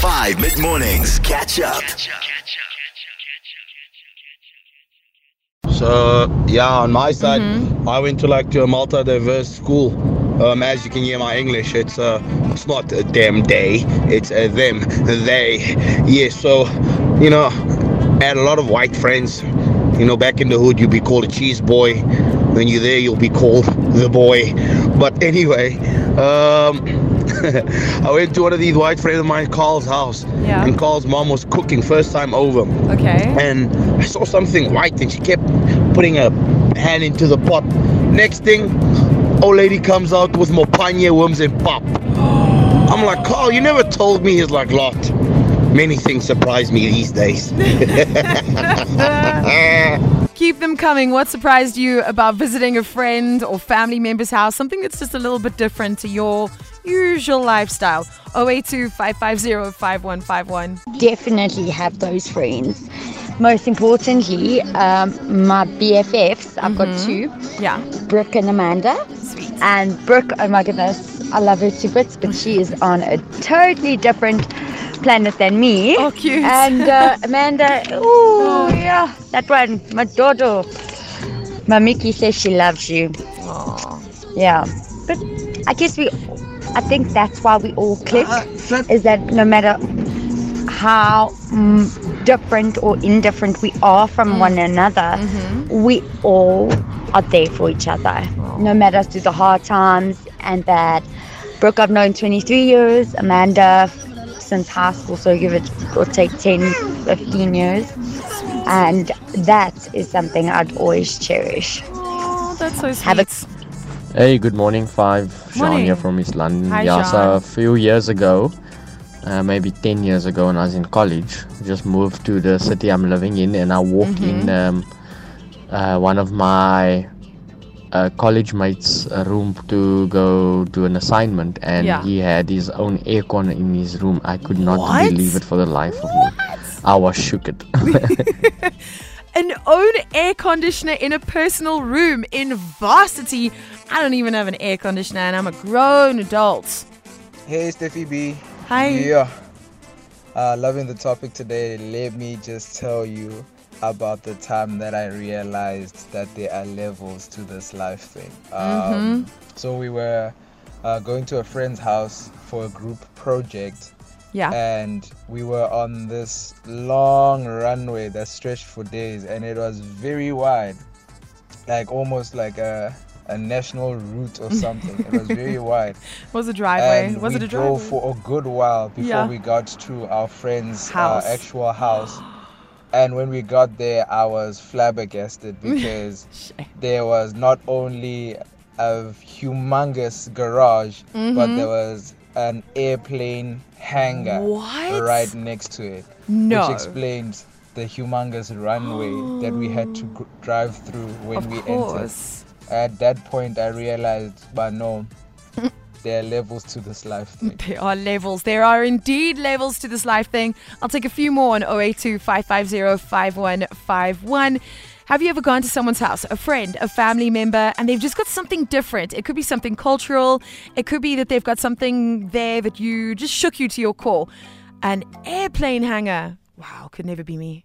5 mid mornings. Catch up. So yeah, on my side, I went to like to a multi-diverse school. Um, as you can hear my English, it's uh, it's not a them day, it's a them they. Yeah, so you know, I had a lot of white friends. You know, back in the hood, you'd be called a cheese boy. When you're there, you'll be called the boy. But anyway, um, I went to one of these white friends of mine, Carl's house, Yeah. and Carl's mom was cooking first time over Okay. and I saw something white and she kept putting her hand into the pot. Next thing, old lady comes out with mopane worms and pop. I'm like, Carl, you never told me. He's like, lot. Many things surprise me these days. Keep them coming. What surprised you about visiting a friend or family member's house? Something that's just a little bit different to your usual lifestyle. 082 550 5151. definitely have those friends. Most importantly, um, my BFFs, I've got two, Yeah. Brooke and Amanda. Sweet. And Brooke, oh my goodness, I love her to bits, but she is on a totally different planet than me. Oh, cute. And uh, Amanda, oh yeah, that one, my daughter. My Mickey says she loves you. Aww. Yeah, but I guess we, I think that's why we all click, uh-huh. is that no matter how mm, different or indifferent we are from mm. one another, mm-hmm. we all are there for each other, no matter through the hard times and bad. Brooke, I've known 23 years, Amanda since high school, so give it or take 10, 15 years. And that is something I'd always cherish. Oh, that's so sweet. Have a- Hey, good morning, Five. Sean here from East London. Hi, yeah, so Sean. a few years ago, uh, maybe 10 years ago, when I was in college, just moved to the city I'm living in, and I walked in Mm-hmm. um, uh, one of my uh, college mates' uh, room to go do an assignment, and Yeah. he had his own aircon in his room. I could not What? believe it for the life of me. I was shook it. An own air conditioner in a personal room in varsity. I don't even have an air conditioner and I'm a grown adult. Hey, Steffi B. Hi. Yeah. Uh, loving the topic today. Let me just tell you about the time that I realized that there are levels to this life thing. Um, So we were uh, going to a friend's house for a group project, Yeah. and we were on this long runway that stretched for days, and it was very wide, like almost like a a national route or something. it was very wide. was a driveway. And was we it a driveway? drove driveway? for a good while before Yeah. we got to our friend's House. Uh, actual house. And when we got there, I was flabbergasted because there was not only a humongous garage, but there was an airplane hangar What? right next to it, No. which explains the humongous runway that we had to gr- drive through when of we entered. At that point, I realized, but no, there are levels to this life thing. There are levels. There are indeed levels to this life thing. I'll take a few more on 082 550 5151. Have you ever gone to someone's house, a friend, a family member, and they've just got something different? It could be something cultural. It could be that they've got something there that you just shook you to your core. An airplane hanger. Wow, could never be me.